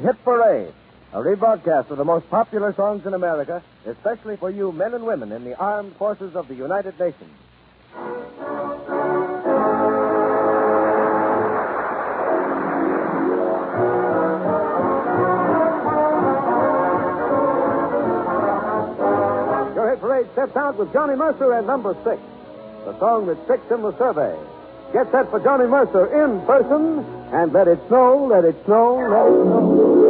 Hit Parade, a rebroadcast of the most popular songs in America, especially for you men and women in the armed forces of the United Nations. Your Hit Parade steps out with Johnny Mercer and number six, the song that sticks in the survey. Get set for Johnny Mercer in person and let it snow, let it snow, let it snow.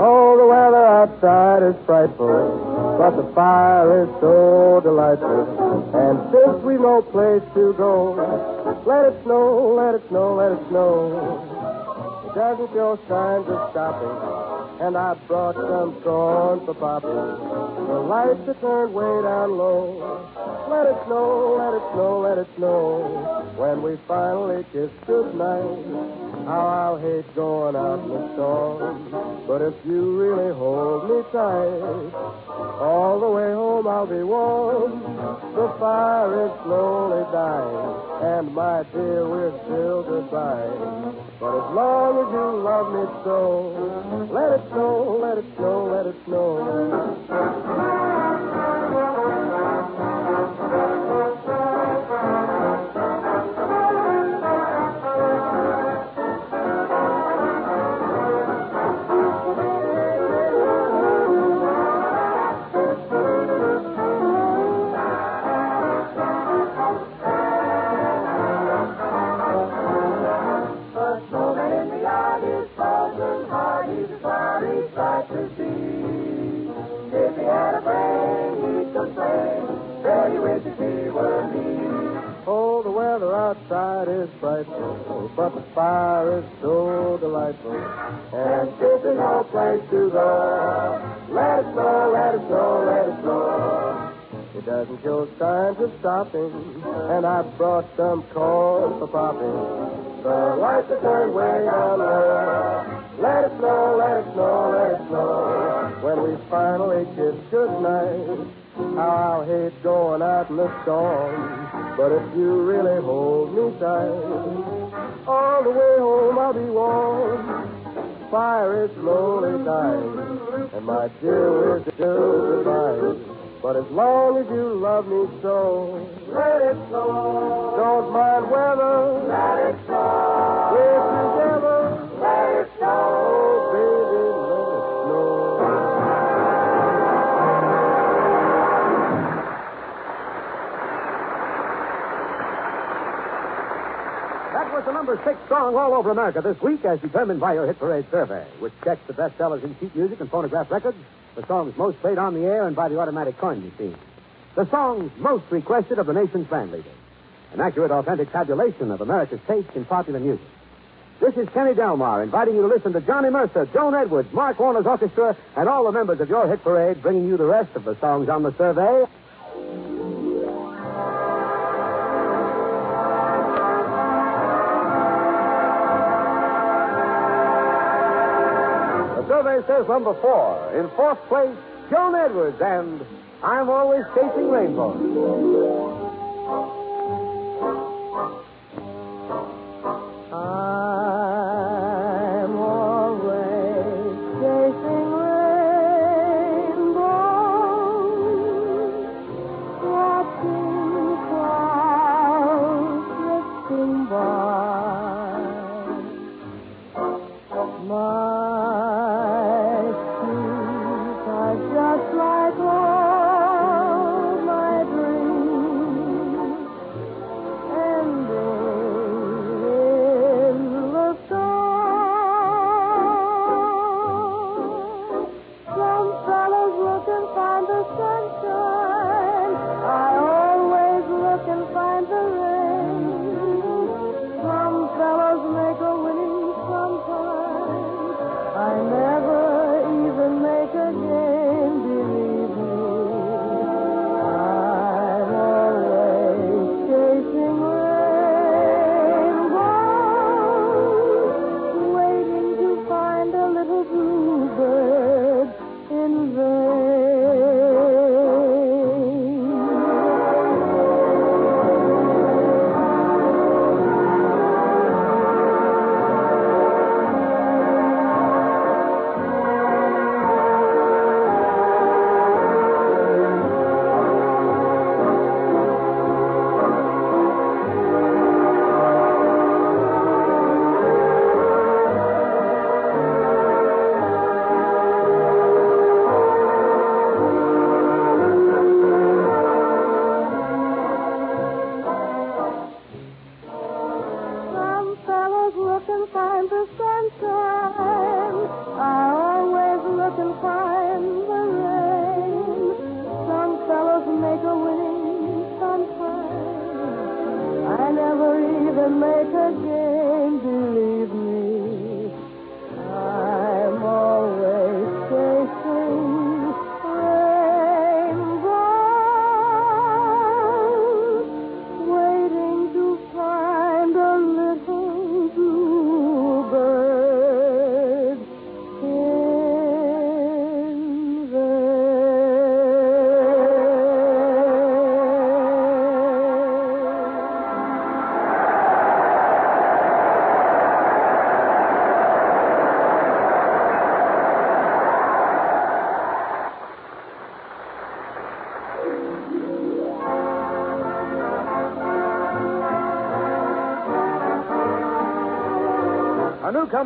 Oh, the weather outside is frightful, but the fire is so delightful. And since we've no place to go, let it snow, let it snow, let it snow. It doesn't show signs of stopping, and I brought some corn for popping. The lights are turned way down low. Let it snow, let it snow, let it snow. When we finally kiss goodnight, how I'll hate going out in the storm. But if you really hold me tight, all the way home I'll be warm. The fire is slowly dying, and my dear, we're still goodbye. But as long as you love me so, let it snow, let it snow, let it snow. Stopping, and I brought some corn for popping. The lights are turned way down low. Let it snow, let it snow, let it snow. When we finally kiss goodnight, how I'll hate going out in the storm. But if you really hold me tight, all the way home I'll be warm. Fire is slowly dying, and my dear, we're still goodbye. But as long as you love me so, Let it snow, don't mind weather. let it snow, We're together. let it snow. Oh, baby, let it snow. That was the number six song all over America this week, as determined by your Hit Parade survey, which checks the bestsellers in sheet music and phonograph records, the songs most played on the air and by the automatic coin machine, the songs most requested of the nation's band leaders, an accurate, authentic tabulation of America's taste in popular music. This is Kenny Delmar inviting you to listen to Johnny Mercer, Joan Edwards, Mark Warnow's orchestra, and all the members of your hit parade, bringing you the rest of the songs on the survey. Number four. In fourth place, Joan Edwards and I'm Always Chasing Rainbows.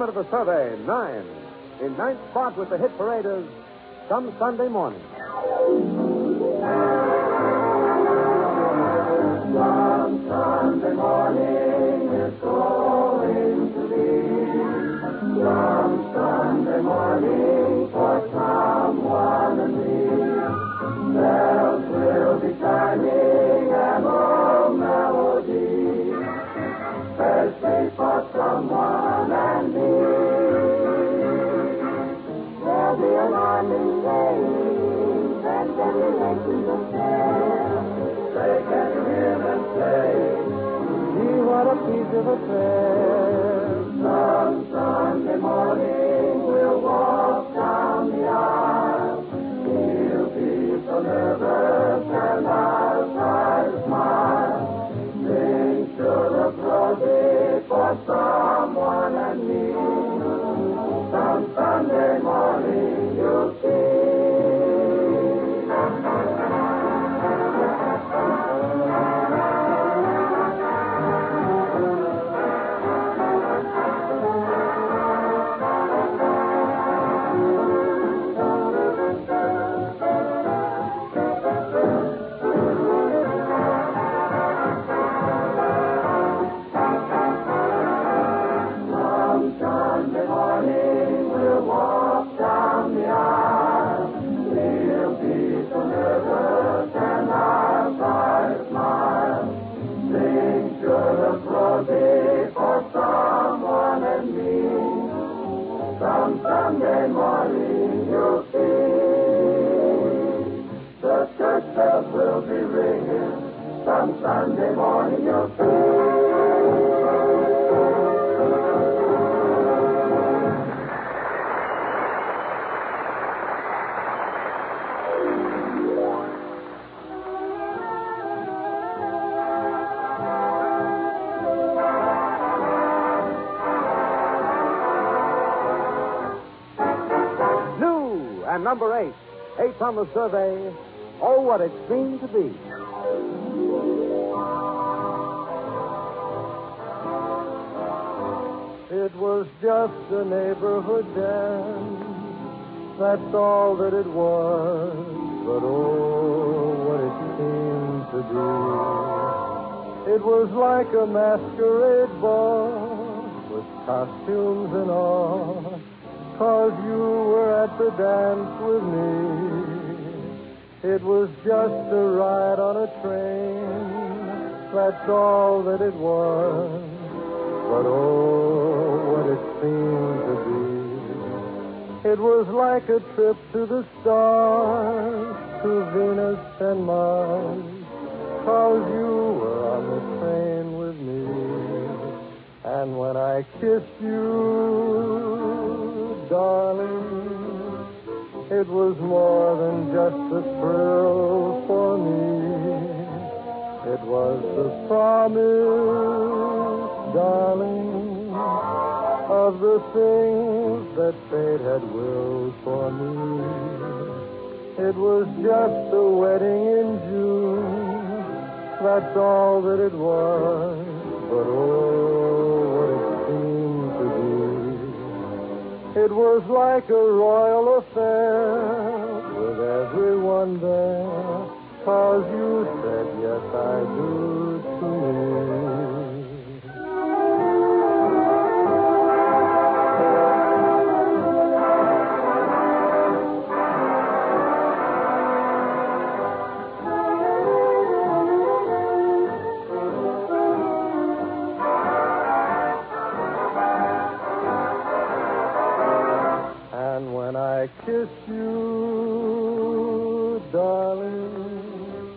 of the survey, 9. In ninth spot with the hit parade is Some Sunday Morning. of a prayer. On the survey, Oh, What It Seemed to Be. It was just a neighborhood dance. That's all that it was. But oh, what it seemed to be. It was like a masquerade ball with costumes and all. Cause you were at the dance with me. It was just a ride on a train. That's all that it was. But oh, what it seemed to be. It was like a trip to the stars, to Venus and Mars. Cause you were on the train with me. And when I kissed you, darling, it was more than just a thrill for me. It was the promise, darling, of the things that fate had willed for me. It was just a wedding in June. That's all that it was. But oh, It was like a royal affair with everyone there. Cause you said yes, I do I kiss you, darling,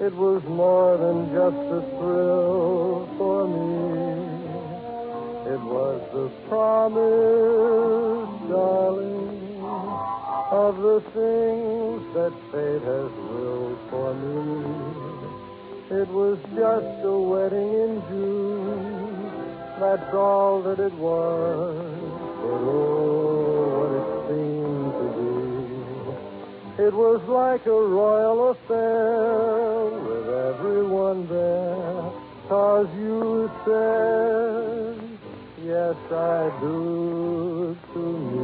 it was more than just a thrill for me. It was the promise, darling, of the things that fate has willed for me. It was just a wedding in June. That's all that it was. But oh, It was like a royal affair with everyone there. Cause you said, yes, I do to me.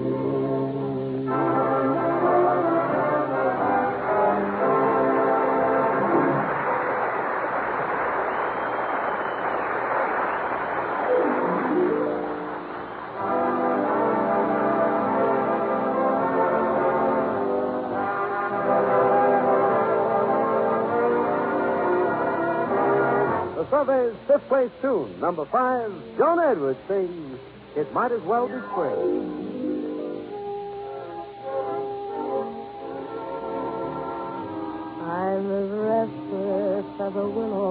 The survey's fifth place tune, number five, Joan Edwards sings It Might As Well Be Spring. I'm as restless as a willow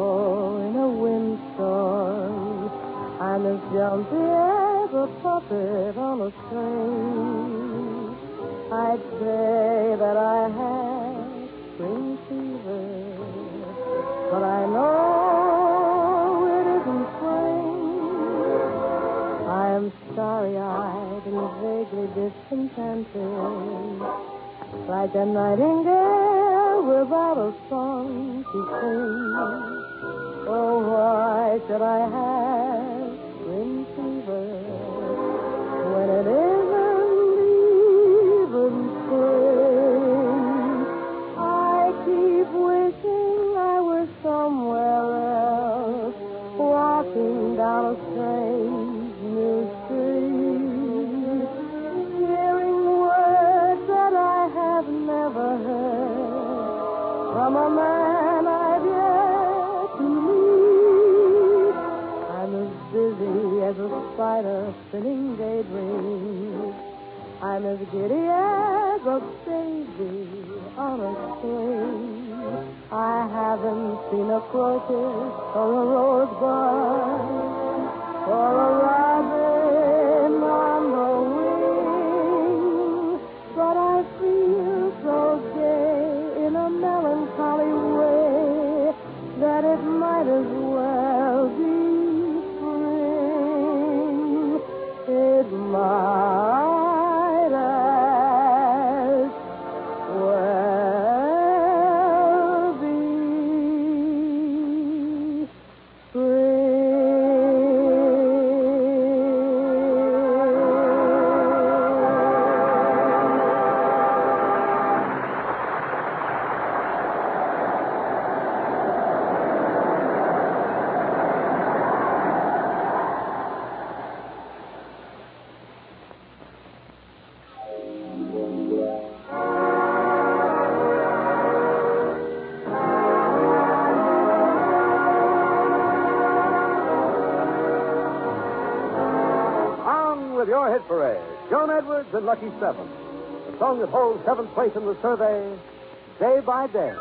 it might as well And Lucky Seven. The song that holds seventh place in the survey, Day by. Day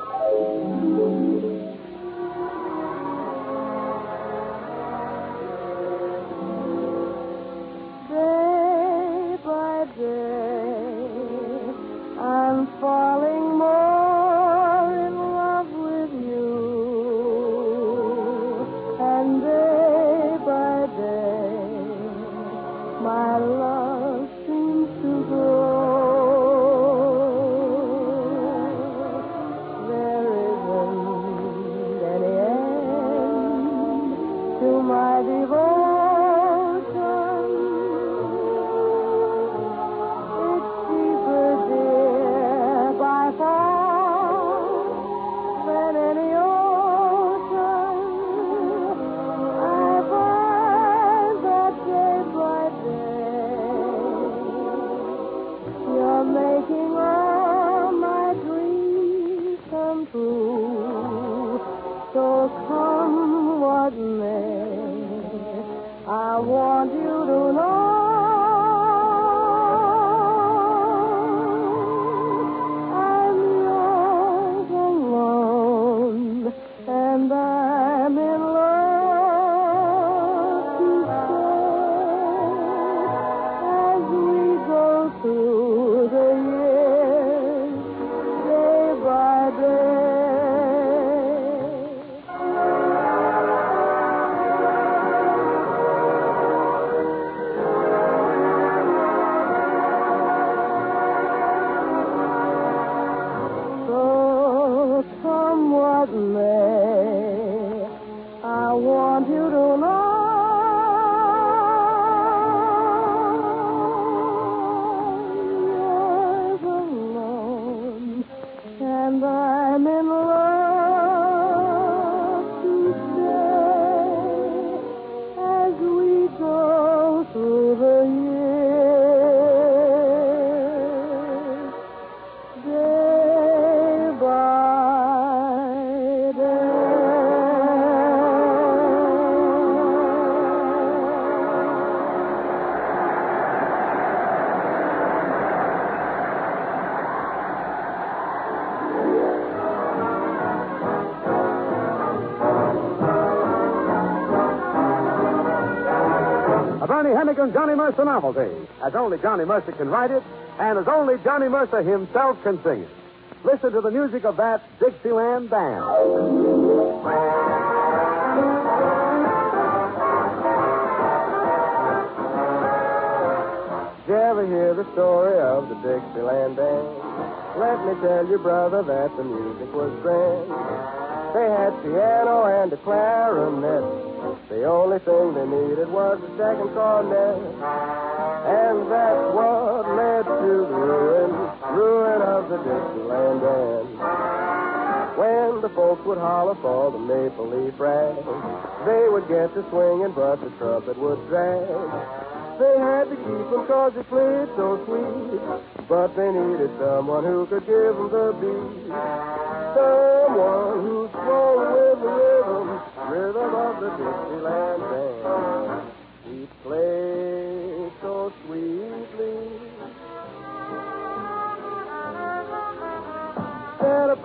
Hennigan Johnny Mercer novelty, as only Johnny Mercer can write it, and as only Johnny Mercer himself can sing it. Listen to the music of that Dixieland band. Did you ever hear the story of the Dixieland band? Let me tell you, brother, that the music was grand. They had piano and a clarinet. The only thing they needed was a second cornet. And that's what led to the ruin, ruin of the Dixieland band. When the folks would holler for the maple leaf rag, they would get to swinging, but the trumpet would drag. They had to keep him cause he played so sweet. But they needed someone who could give them the beat. Someone who's rolling with the rhythm, rhythm of the Dixieland band. He played so sweetly. And a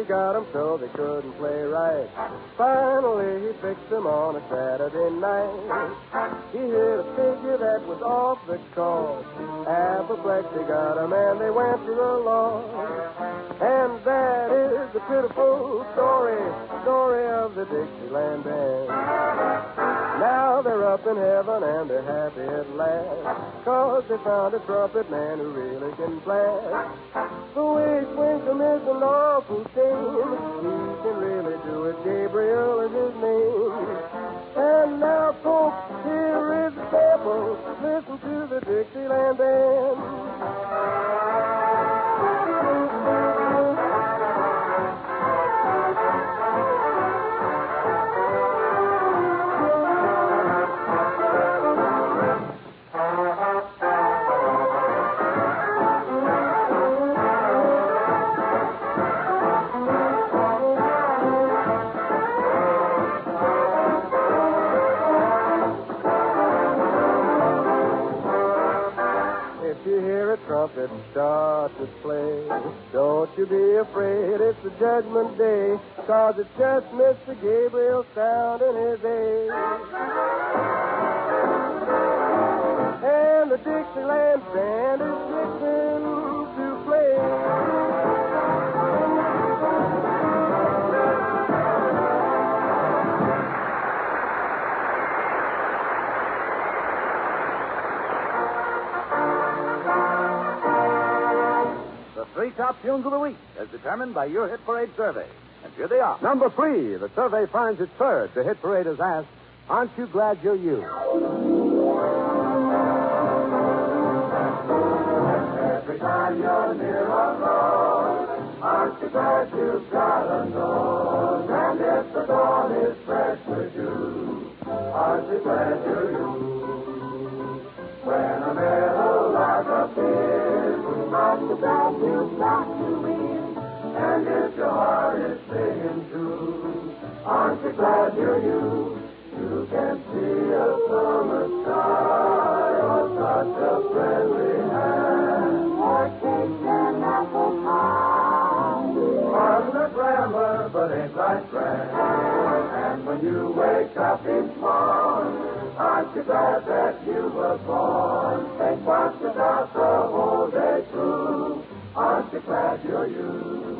he got 'em so they couldn't play right. Finally, he fixed them on a Saturday night. He hit a figure that was off the chart. Apoplexy got 'em and they went to the law. And that is the pitiful story, story of the Dixieland band. Now they're up in heaven and they're happy at last. Cause they found a trumpet man who really can blast. The way he swings them is an awful shame. He can really do it. Gabriel is his name. And now, folks, here is the sample. Listen to the Dixieland band. Cause it's just Mr. Gabriel sounding his A. And the Dixieland band is fixing to play. The three top tunes of the week, as determined by your hit parade survey. Here they are. Number three, the survey finds it third. The hit parade has asked, Aren't you glad you're you? Aren't you glad you've got a nose? And if the dawn is fresh with you, aren't you glad you're you? When a meadow lark appears, aren't you glad you've got to win? And if your heart is aren't you glad you're you? You can see a summer sky or touch a friendly hand. Or taste an apple pie. Pardon the grammar, but ain't life grand? And when you wake up each morn, aren't you glad that you were born? Think once about the whole day through. Aren't you glad you're you?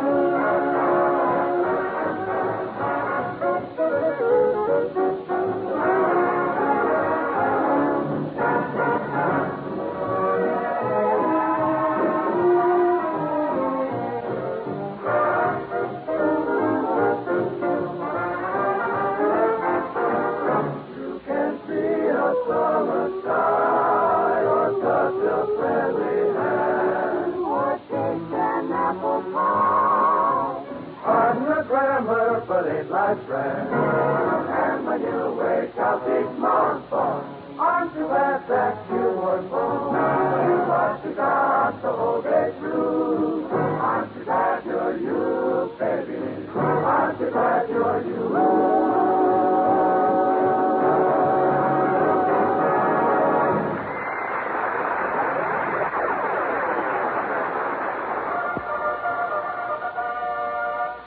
glad that you were born? You what you got the whole day through. Aren't you glad you're you, baby? Aren't you glad you're you?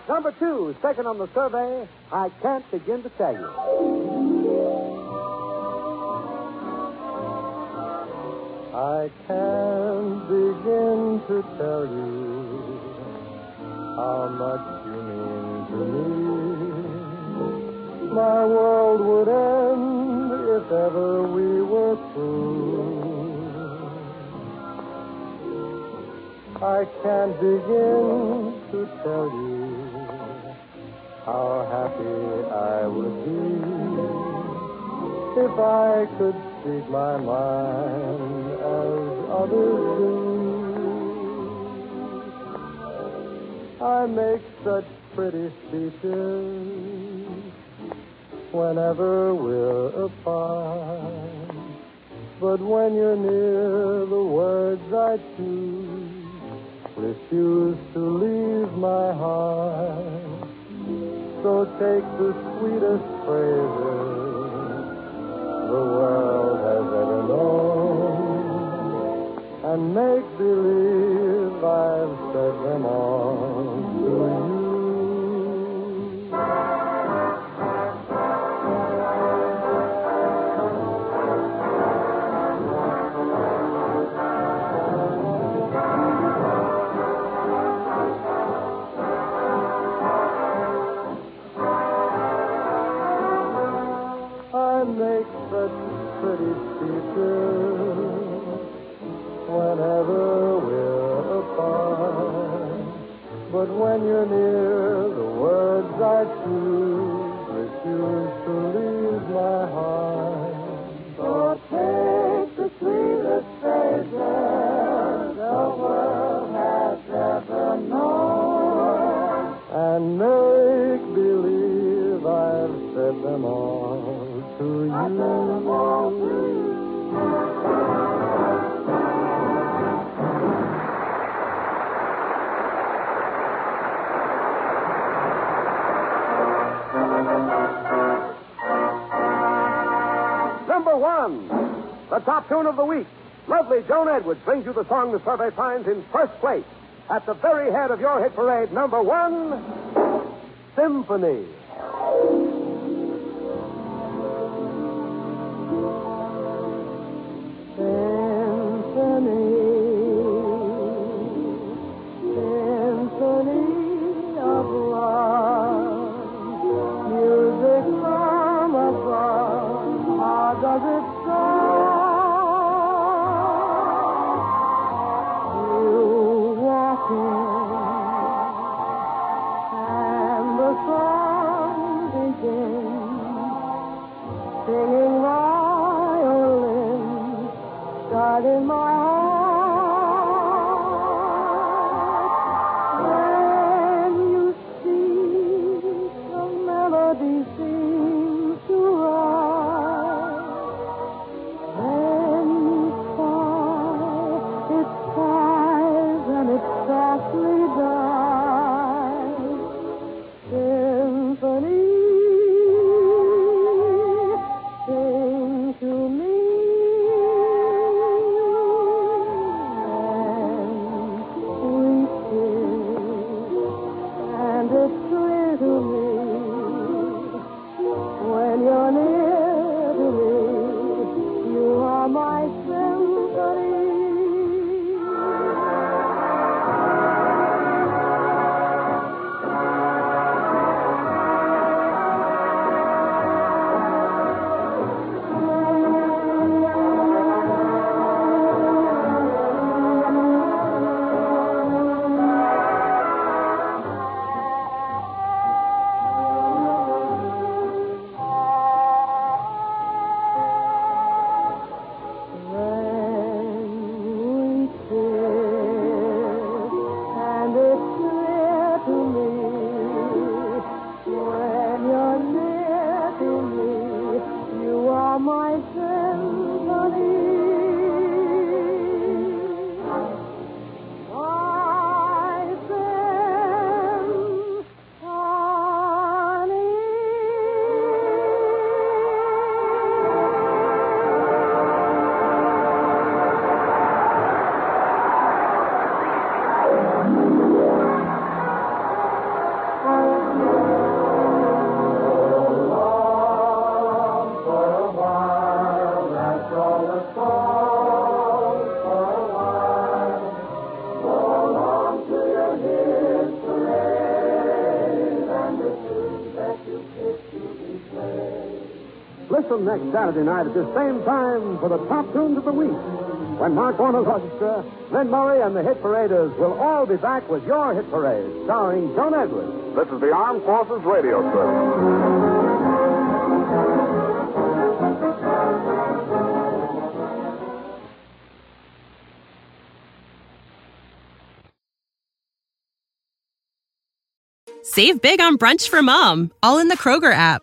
Number two, second on the survey, I can't begin to tell you. I can't begin to tell you how much you mean to me. My world would end if ever we were through. I can't begin to tell you how happy I would if I could speak my mind as others do. I make such pretty speeches whenever we're apart. But when you're near, the words I choose refuse to leave my heart. So take the sweetest phrases the world has ever known. And make believe I've said them all Edwards brings you the song the survey finds in first place. At the very head of your hit parade, number one, Symphony. Symphony Listen next Saturday night at the same time for the top tunes of the week. When Mark Warnow's orchestra, Lynn Murray, and the Hit Paraders will all be back with your Hit Parade, starring Joan Edwards. This is the Armed Forces Radio Service. Save big on brunch for mom, all in the Kroger app.